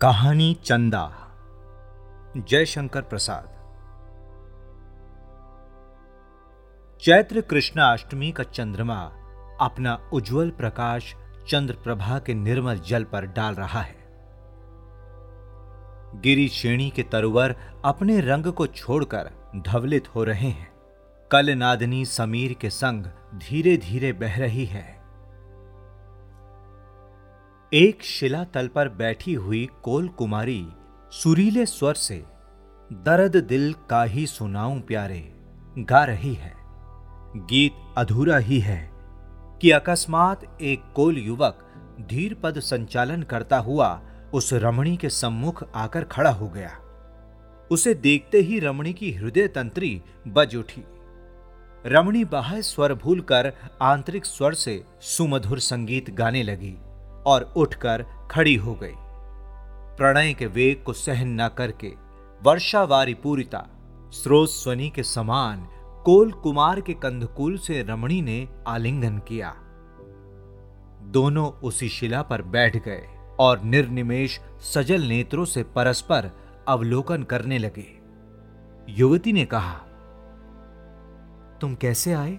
कहानी चंदा। जयशंकर प्रसाद। चैत्र कृष्ण अष्टमी का चंद्रमा अपना उज्जवल प्रकाश चंद्र प्रभा के निर्मल जल पर डाल रहा है। गिरी श्रेणी के तरुवर अपने रंग को छोड़कर धवलित हो रहे हैं। कल नादनी समीर के संग धीरे धीरे बह रही है। एक शिला तल पर बैठी हुई कोल कुमारी सुरीले स्वर से, दर्द दिल का ही सुनाऊं प्यारे, गा रही है। गीत अधूरा ही है कि अकस्मात एक कोल युवक धीर पद संचालन करता हुआ उस रमणी के सम्मुख आकर खड़ा हो गया। उसे देखते ही रमणी की हृदय तंत्री बज उठी। रमणी बाह्य स्वर भूलकर आंतरिक स्वर से सुमधुर संगीत गाने लगी। और उठकर खड़ी हो गई। प्रणय के वेग को सहन न करके वर्षावारी पूरिता, स्रोत स्वनी के समान कोल कुमार के कंधकूल से रमणी ने आलिंगन किया। दोनों उसी शिला पर बैठ गए और निर्निमेश सजल नेत्रों से परस्पर अवलोकन करने लगे। युवती ने कहा, तुम कैसे आए?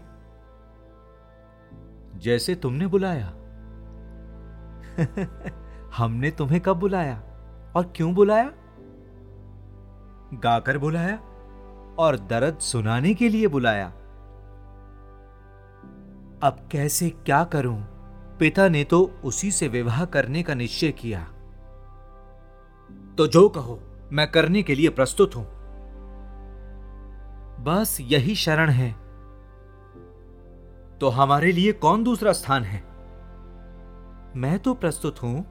जैसे तुमने बुलाया। हमने तुम्हें कब बुलाया? और क्यों बुलाया? गाकर बुलाया और दर्द सुनाने के लिए बुलाया। अब कैसे क्या करूँ? पिता ने तो उसी से विवाह करने का निश्चय किया। तो जो कहो, मैं करने के लिए प्रस्तुत हूँ। बस यही शरण है। तो हमारे लिए कौन दूसरा स्थान है? मैं तो प्रस्तुत हूँ।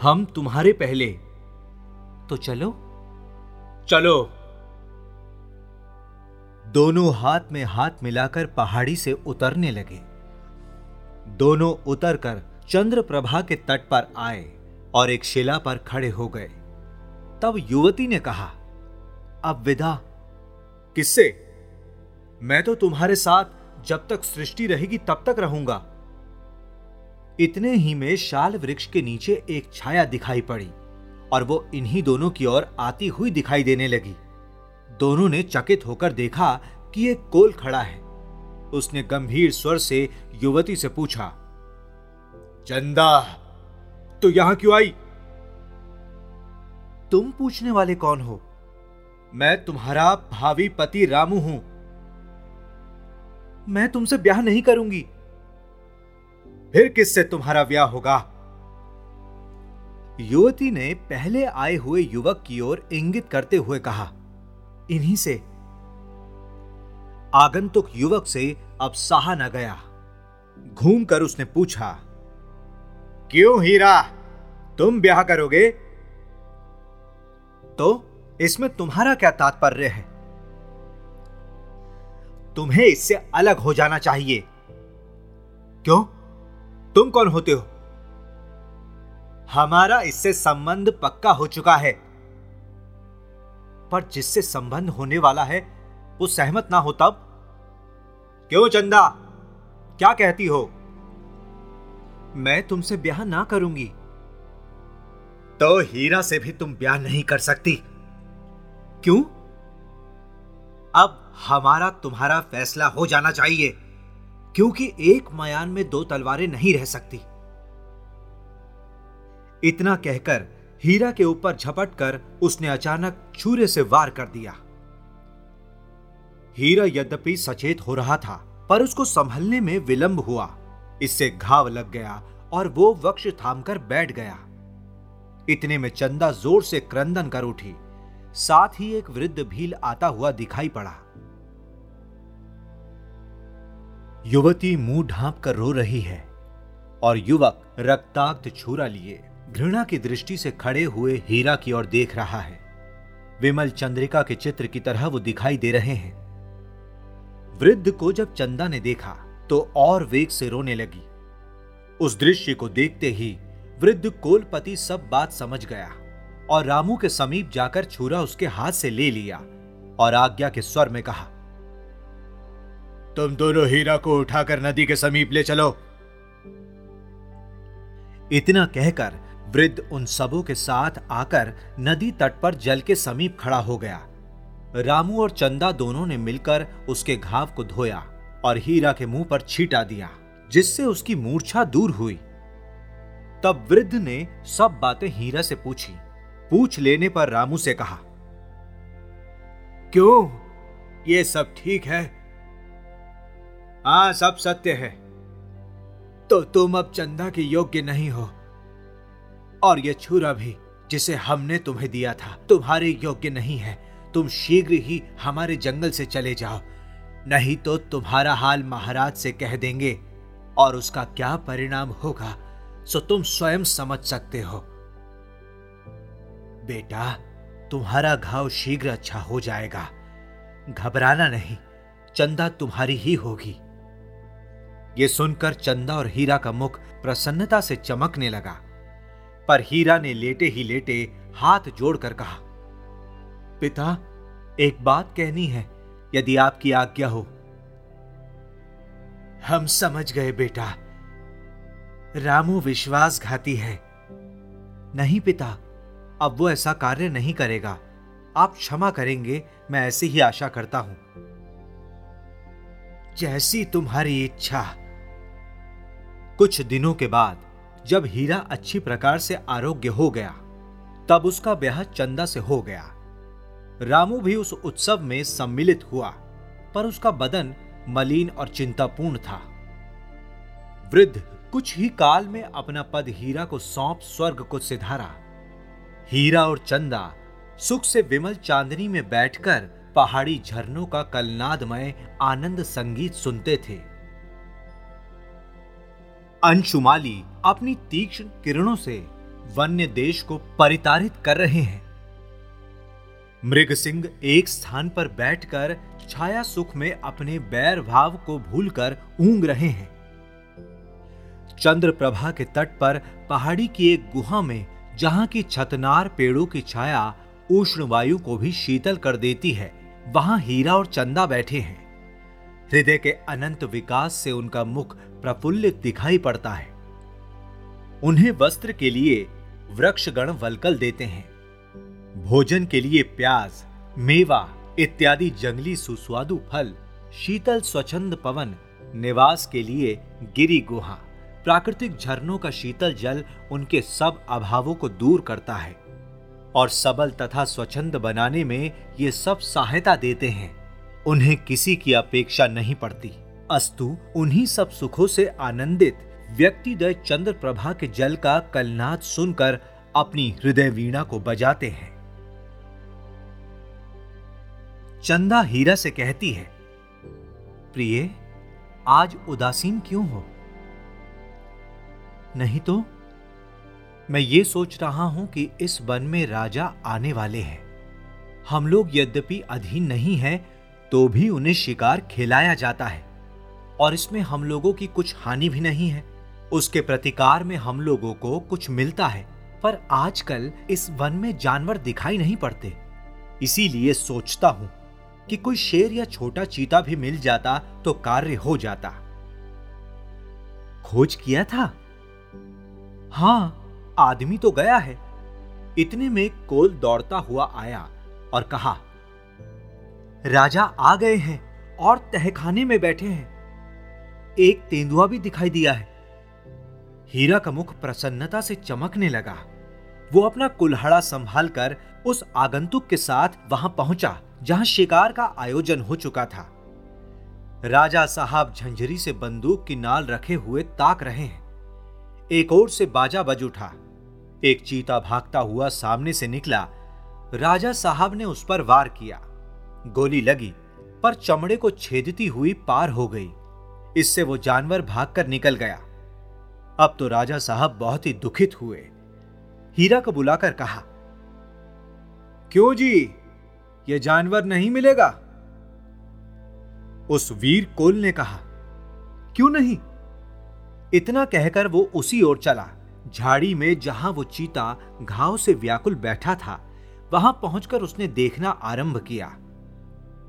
हम तुम्हारे पहले। तो चलो। चलो। दोनों हाथ में हाथ मिलाकर पहाड़ी से उतरने लगे। दोनों उतरकर चंद्र प्रभा के तट पर आए और एक शिला पर खड़े हो गए। तब युवती ने कहा अब विदा। किससे? मैं तो तुम्हारे साथ जब तक सृष्टि रहेगी तब तक रहूँगा। इतने ही में शाल वृक्ष के नीचे एक छाया दिखाई पड़ी और वो इन्हीं दोनों की ओर आती हुई दिखाई देने लगी। दोनों ने चकित होकर देखा कि एक कोल खड़ा है। उसने गंभीर स्वर से युवती से पूछा, चंदा तो यहाँ क्यों आई? तुम पूछने वाले कौन हो? मैं तुम्हारा भावी पति रामू हूँ। मैं तुमसे ब्याह नहीं करूँगी। फिर किससे तुम्हारा ब्याह होगा? युवती ने पहले आए हुए युवक की ओर इंगित करते हुए कहा, इन्हीं से। आगंतुक युवक से अब सहा न गया। घूमकर उसने पूछा, क्यों हीरा? तुम ब्याह करोगे? तो इसमें तुम्हारा क्या तात्पर्य है? तुम्हें इससे अलग हो जाना चाहिए। क्यों? तुम कौन होते हो? हमारा इससे संबंध पक्का हो चुका है। पर जिससे संबंध होने वाला है, वो सहमत ना हो तब? क्यों चंदा? क्या कहती हो? मैं तुमसे ब्याह ना करूँगी। तो हीरा से भी तुम ब्याह नहीं कर सकती। क्यों? अब हमारा तुम्हारा फैसला हो जाना चाहिए। क्योंकि एक मयान में दो तलवारें नहीं रह सकती। इतना कहकर हीरा के ऊपर झपट कर उसने अचानक छुरे से वार कर दिया। हीरा यद्यपि सचेत हो रहा था, पर उसको संभलने में विलंब हुआ। इससे घाव लग गया और वो वक्ष थामकर बैठ गया। इतने में चंदा ज़ोर से क्रंदन कर उठी। साथ ही एक वृद्ध भील आता हुआ दिखाई पड़ा। युवती मुँह ढांप कर रो रही है और युवक रक्ताक्त छुरा लिए। घृणा की दृष्टि से खड़े हुए हीरा की ओर देख रहा है। विमल चंद्रिका के चित्र की तरह वो दिखाई दे रहे हैं। वृद्ध को जब चंदा ने देखा तो और वेग से रोने लगी। उस दृश्य को देखते ही वृद्ध कोलपति सब बात समझ गया और रामू के समीप जाकर छुरा उसके हाथ से ले लिया और आज्ञा के स्वर में कहा तुम दोनों हीरा को उठाकर नदी के समीप ले चलो। इतना कहकर वृद्ध उन सबों के साथ आकर नदी तट पर जल के समीप खड़ा हो गया। रामू और चंदा दोनों ने मिलकर उसके घाव को धोया और हीरा के मुँह पर छीटा दिया, जिससे उसकी मूर्छा दूर हुई। तब वृद्ध ने सब बातें हीरा से पूछी। पूछ लेने पर रामू से कहा, क्यों? ये सब ठीक है? हाँ सब सत्य है। तो तुम अब चंदा के योग्य नहीं हो। और ये छुरा भी, जिसे हमने तुम्हें दिया था, तुम्हारे योग्य नहीं है। तुम शीघ्र ही हमारे जंगल से चले जाओ। नहीं तो तुम्हारा हाल महाराज से कह देंगे, और उसका क्या परिणाम होगा, सो तुम स्वयं समझ सकते हो। बेटा, तुम्हारा घाव शीघ्र अच्छा हो जाएगा। घबराना नहीं, चंदा तुम्हारी ही होगी। ये सुनकर चंदा और हीरा का मुख प्रसन्नता से चमकने लगा। पर हीरा ने लेटे ही लेटे हाथ जोड़कर कहा, पिता, एक बात कहनी है, यदि आपकी आज्ञा हो। हम समझ गए बेटा। रामू विश्वासघाती है। नहीं पिता, अब वो ऐसा कार्य नहीं करेगा। आप क्षमा करेंगे, मैं ऐसी ही आशा करता हूँ। जैसी तुम्हारी इच्छा। कुछ दिनों के बाद जब हीरा अच्छी प्रकार से आरोग्य हो गया, तब उसका ब्याह चंदा से हो गया। रामू भी उस उत्सव में सम्मिलित हुआ, पर उसका बदन मलिन और चिंतापूर्ण था। वृद्ध कुछ ही काल में अपना पद हीरा को सौंप स्वर्ग को सिधारा। हीरा और चंदा सुख से विमल चांदनी में बैठकर पहाड़ी झरनों का कलनादमय आनंद संगीत सुनते थे। अंशुमाली अपनी तीक्ष्ण किरणों से वन्य देश को परितारित कर रहे हैं। मृग सिंह एक स्थान पर बैठकर छाया सुख में अपने बैर भाव को भूलकर ऊंग रहे हैं। चंद्र प्रभा के तट पर पहाड़ी की एक गुहा में जहाँ की छतनार पेड़ों की छाया उष्ण वायु को भी शीतल कर देती है, वहाँ हीरा और चंदा बैठे हैं। हृदय के अनंत विकास से उनका मुख प्रफुल्लित दिखाई पड़ता है। उन्हें वस्त्र के लिए वृक्षगण वलकल देते हैं। भोजन के लिए प्याज, मेवा इत्यादि जंगली सुस्वादु फल, शीतल स्वच्छंद पवन, निवास के लिए गिरी गुहा, प्राकृतिक झरनों का शीतल जल उनके सब अभावों को दूर करता है और सबल तथा स्वच्छंद बनाने में ये सब सहायता देते हैं। उन्हें किसी की अपेक्षा नहीं पड़ती। अस्तु, उन्हीं सब सुखों से आनंदित व्यक्ति व्यक्तिदय चंद्र प्रभा के जल का कलनाद सुनकर अपनी हृदय वीणा को बजाते हैं। चंदा हीरा से कहती है, प्रिय, आज उदासीन क्यों हो? नहीं तो मैं ये सोच रहा हूँ कि इस वन में राजा आने वाले हैं। हम लोग यद्यपि अधीन नहीं हैं तो भी उन्हें शिकार खिलाया जाता है। और इसमें हम लोगों की कुछ हानि भी नहीं है। उसके प्रतिकार में हम लोगों को कुछ मिलता है, पर आजकल इस वन में जानवर दिखाई नहीं पड़ते। इसीलिए सोचता हूँ कि कोई शेर या छोटा चीता भी मिल जाता तो कार्य हो जाता। खोज किया था? हाँ आदमी तो गया है। इतने में कोल दौड़ता हुआ आया और कहा, राजा आ गए हैं और तहखाने में बैठे हैं। एक तेंदुआ भी दिखाई दिया है। हीरा का मुख प्रसन्नता से चमकने लगा। वो अपना कुल्हाड़ा संभाल कर उस आगंतुक के साथ वहाँ पहुँचा, जहाँ शिकार का आयोजन हो चुका था। राजा साहब झंझरी से बंदूक की नाल रखे हुए ताक रहे हैं। एक ओर से बाजा बज उठा। एक चीता भागता हुआ सामने से निकला। राजा साहब ने उस पर वार किया। गोली लगी, पर चमड़े को छेदती हुई पार हो गई। इससे वो जानवर भागकर निकल गया। अब तो राजा साहब बहुत ही दुखित हुए। हीरा को बुलाकर कहा, क्यों जी? ये जानवर नहीं मिलेगा? उस वीर कोल ने कहा, क्यों नहीं? इतना कहकर वो उसी ओर चला। झाड़ी में जहाँ वो चीता घाव से व्याकुल बैठा था, वहाँ पहुंचकर उसने देखना आरंभ किया।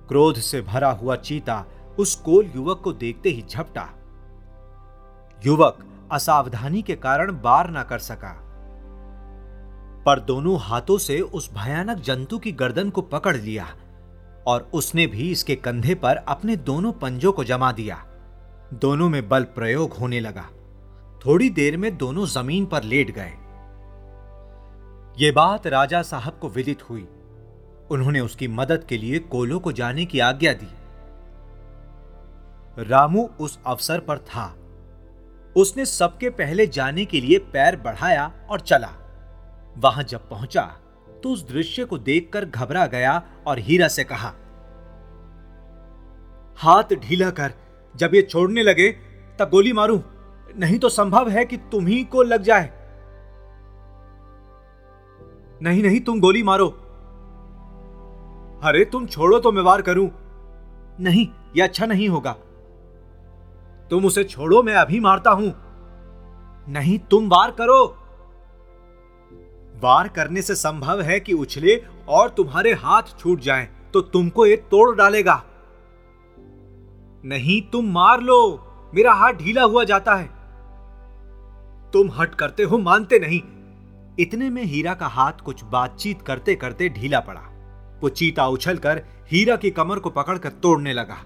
क्रोध से भरा हुआ चीता उस कोल युवक को देखते ही झपटा। युवक असावधानी के कारण बार ना कर सका। पर दोनों हाथों से उस भयानक जंतु की गर्दन को पकड़ लिया और उसने भी इसके कंधे पर अपने दोनों पंजों को जमा दिया। दोनों में बल प्रयोग होने लगा। थोड़ी देर में दोनों ज़मीन पर लेट गए। यह बात राजा साहब को विदित हुई। उन्होंने उसकी मदद के लिए कोलो को जाने की आज्ञा दी। रामू उस अवसर पर था। उसने सबके पहले जाने के लिए पैर बढ़ाया और चला। वहाँ जब पहुँचा तो उस दृश्य को देखकर घबरा गया और हीरा से कहा, हाथ ढीला कर, जब ये छोड़ने लगे, तब गोली मारूं। नहीं तो संभव है कि तुम ही को लग जाए। नहीं नहीं, तुम गोली मारो। अरे, तुम छोड़ो तो मैं वार करूँ। नहीं यह अच्छा नहीं होगा। तुम उसे छोड़ो मैं अभी मारता हूँ। नहीं तुम वार करो। वार करने से संभव है कि उछले और तुम्हारे हाथ छूट जाएँ, तो तुमको ये तोड़ डालेगा। नहीं तुम मार लो। मेरा हाथ ढीला हुआ जाता है। तुम हट करते हो मानते नहीं। इतने में हीरा का हाथ कुछ बातचीत करते करते ढीला पड़ा। वो चीता उछलकर हीरा की कमर को पकड़कर तोड़ने लगा।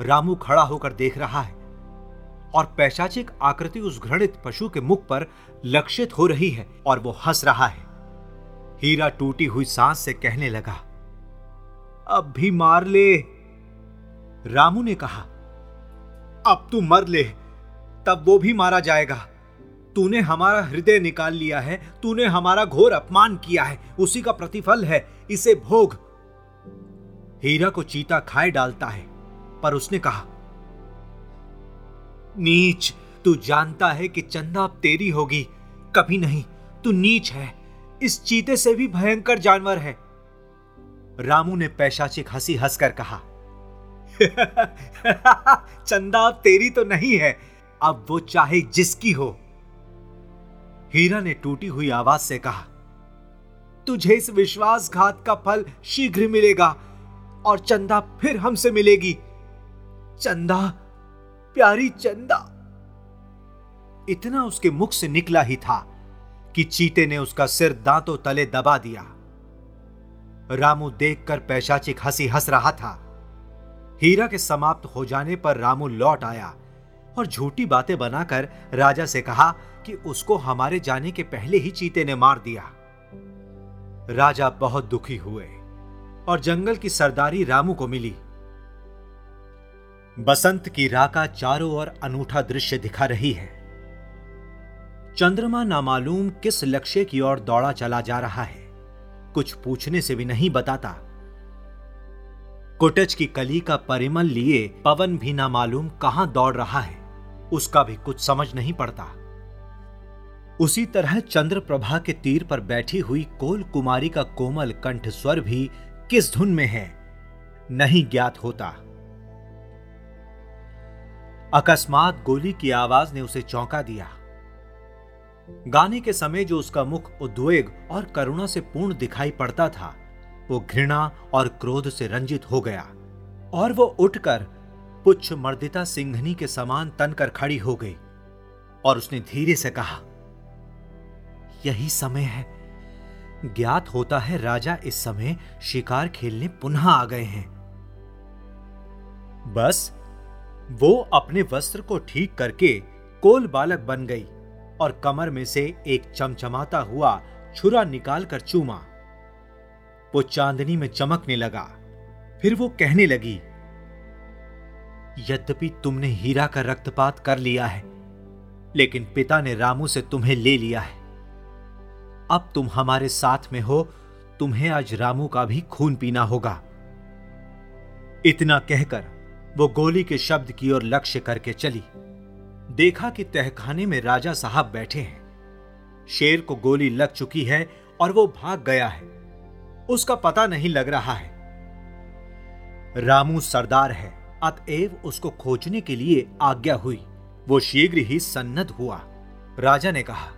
रामू खड़ा होकर देख रहा है। और पैशाचिक आकृति उस घृणित पशु के मुख पर लक्षित हो रही है और वो हंस रहा है। हीरा टूटी हुई सांस से कहने लगा, अब भी मार ले। रामू ने कहा, अब तू मर ले, तब वो भी मारा जाएगा। तूने हमारा हृदय निकाल लिया है, तूने हमारा घोर अपमान किया है, उसी का प्रतिफल है, इसे भोग। हीरा को चीता खाए डालता है, पर उसने कहा नीच, तू जानता है कि चंदा अब तेरी होगी। कभी नहीं, तू नीच है। इस चीते से भी भयंकर जानवर है। रामू ने पैशाचिक हँसी हंसकर कहा चंदा अब तेरी तो नहीं है, अब वो चाहे जिसकी हो। हीरा ने टूटी हुई आवाज़ से कहा, तुझे इस विश्वासघात का फल शीघ्र मिलेगा, और चंदा फिर हमसे मिलेगी। चंदा प्यारी चंदा। इतना उसके मुख से निकला ही था कि चीते ने उसका सिर दांतों तले दबा दिया। रामू देखकर पैशाचिक हँसी हंस रहा था। हीरा के समाप्त हो जाने पर रामू लौट आया और झूठी बातें बनाकर राजा से कहा कि उसको हमारे जाने के पहले ही चीते ने मार दिया। राजा बहुत दुखी हुए और जंगल की सरदारी रामू को मिली। बसंत की राका चारों ओर अनूठा दृश्य दिखा रही है। चंद्रमा नामालूम किस लक्ष्य की ओर दौड़ा चला जा रहा है। कुछ पूछने से भी नहीं बताता। कुटच की कली का परिमल लिए पवन भी नामालूम कहाँ दौड़ रहा है, उसका भी कुछ समझ नहीं पड़ता। उसी तरह चंद्र प्रभा के तीर पर बैठी हुई कोल कुमारी का कोमल कंठ स्वर भी किस धुन में है, नहीं ज्ञात होता। अकस्मात गोली की आवाज़ ने उसे चौंका दिया। गाने के समय जो उसका मुख उद्वेग और करुणा से पूर्ण दिखाई पड़ता था, वो घृणा और क्रोध से रंजित हो गया और वो उठकर पुच्छ मर्दिता सिंघनी के समान तनकर खड़ी हो गई और उसने धीरे से कहा, यही समय है। ज्ञात होता है राजा इस समय शिकार खेलने पुनः आ गए हैं। बस वो अपने वस्त्र को ठीक करके कोल बालक बन गई और कमर में से एक चमचमाता हुआ छुरा निकालकर चूमा। वो चांदनी में चमकने लगा। फिर वो कहने लगी, यद्यपि तुमने हीरा का रक्तपात कर लिया है, लेकिन पिता ने रामू से तुम्हें ले लिया है। अब तुम हमारे साथ में हो, तुम्हें आज रामू का भी खून पीना होगा। इतना कहकर वो गोली के शब्द की ओर लक्ष्य करके चली। देखा कि तहखाने में राजा साहब बैठे हैं। शेर को गोली लग चुकी है और वो भाग गया है। उसका पता नहीं लग रहा है। रामू सरदार है, अतएव उसको खोजने के लिए आज्ञा हुई। वो शीघ्र ही सन्नत हुआ। राजा ने कहा,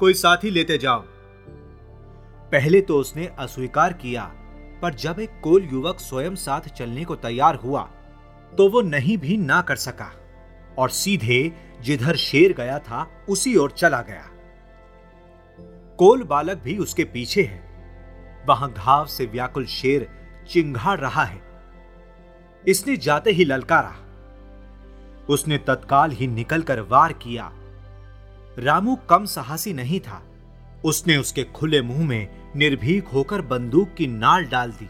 कोई साथी लेते जाओ। पहले तो उसने अस्वीकार किया पर जब एक कोल युवक स्वयं साथ चलने को तैयार हुआ तो वो नहीं भी ना कर सका और सीधे जिधर शेर गया था, उसी ओर चला गया। कोल बालक भी उसके पीछे है। वहाँ घाव से व्याकुल शेर चिंगाड़ रहा है। इसने जाते ही ललकारा। उसने तत्काल ही निकलकर वार किया। रामू कम साहसी नहीं था। उसने उसके खुले मुँह में निर्भीक होकर बंदूक की नाल डाल दी,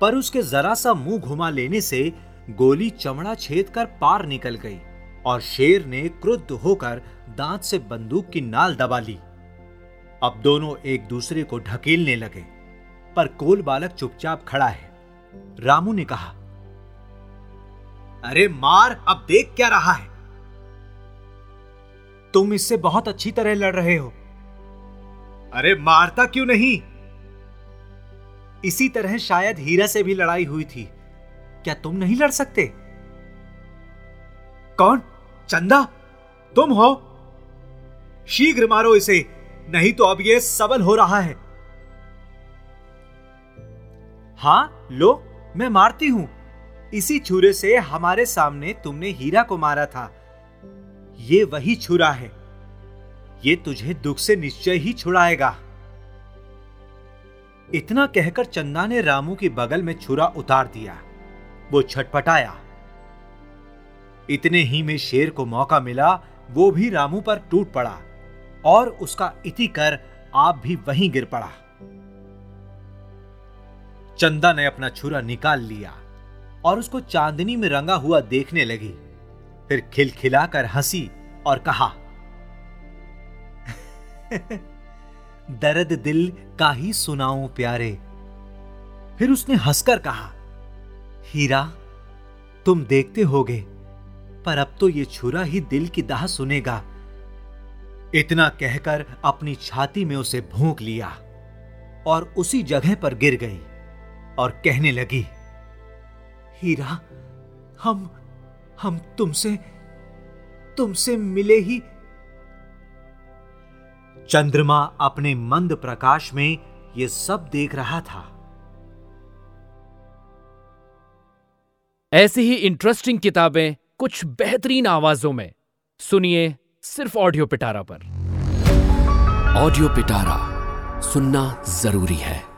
पर उसके जरा सा मुँह घुमा लेने से गोली चमड़ा छेद कर पार निकल गई और शेर ने क्रुद्ध होकर दांत से बंदूक की नाल दबा ली। अब दोनों एक दूसरे को ढकेलने लगे, पर कोल बालक चुपचाप खड़ा है। रामू ने कहा, अरे मार, अब देख क्या रहा है। तुम इससे बहुत अच्छी तरह लड़ रहे हो। अरे मारता क्यों नहीं? इसी तरह शायद हीरा से भी लड़ाई हुई थी। क्या तुम नहीं लड़ सकते? कौन? चंदा? तुम हो। शीघ्र मारो इसे, नहीं तो अब यह सबल हो रहा है। हाँ, लो, मैं मारती हूँ। इसी छुरे से हमारे सामने तुमने हीरा को मारा था। ये वही छुरा है। ये तुझे दुख से निश्चय ही छुड़ाएगा। इतना कहकर चंदा ने रामू की बगल में छुरा उतार दिया। वो छटपटाया। इतने ही में शेर को मौका मिला, वो भी रामू पर टूट पड़ा और उसका इति कर आप भी वहीं गिर पड़ा। चंदा ने अपना छुरा निकाल लिया और उसको चांदनी में रंगा हुआ देखने लगी। फिर खिलखिलाकर हँसी और कहा दर्द दिल का ही सुनाऊं प्यारे। फिर उसने हंसकर कहा, हीरा, तुम देखते होगे, पर अब तो ये छुरा ही दिल की दाह सुनेगा। इतना कहकर अपनी छाती में उसे भोंक लिया और उसी जगह पर गिर गई और कहने लगी, हीरा, हम हम तुमसे तुमसे मिले ही चंद्रमा अपने मंद प्रकाश में यह सब देख रहा था। ऐसी ही इंटरेस्टिंग किताबें कुछ बेहतरीन आवाजों में। सुनिए सिर्फ़ ऑडियो पिटारा पर। ऑडियो पिटारा सुनना ज़रूरी है।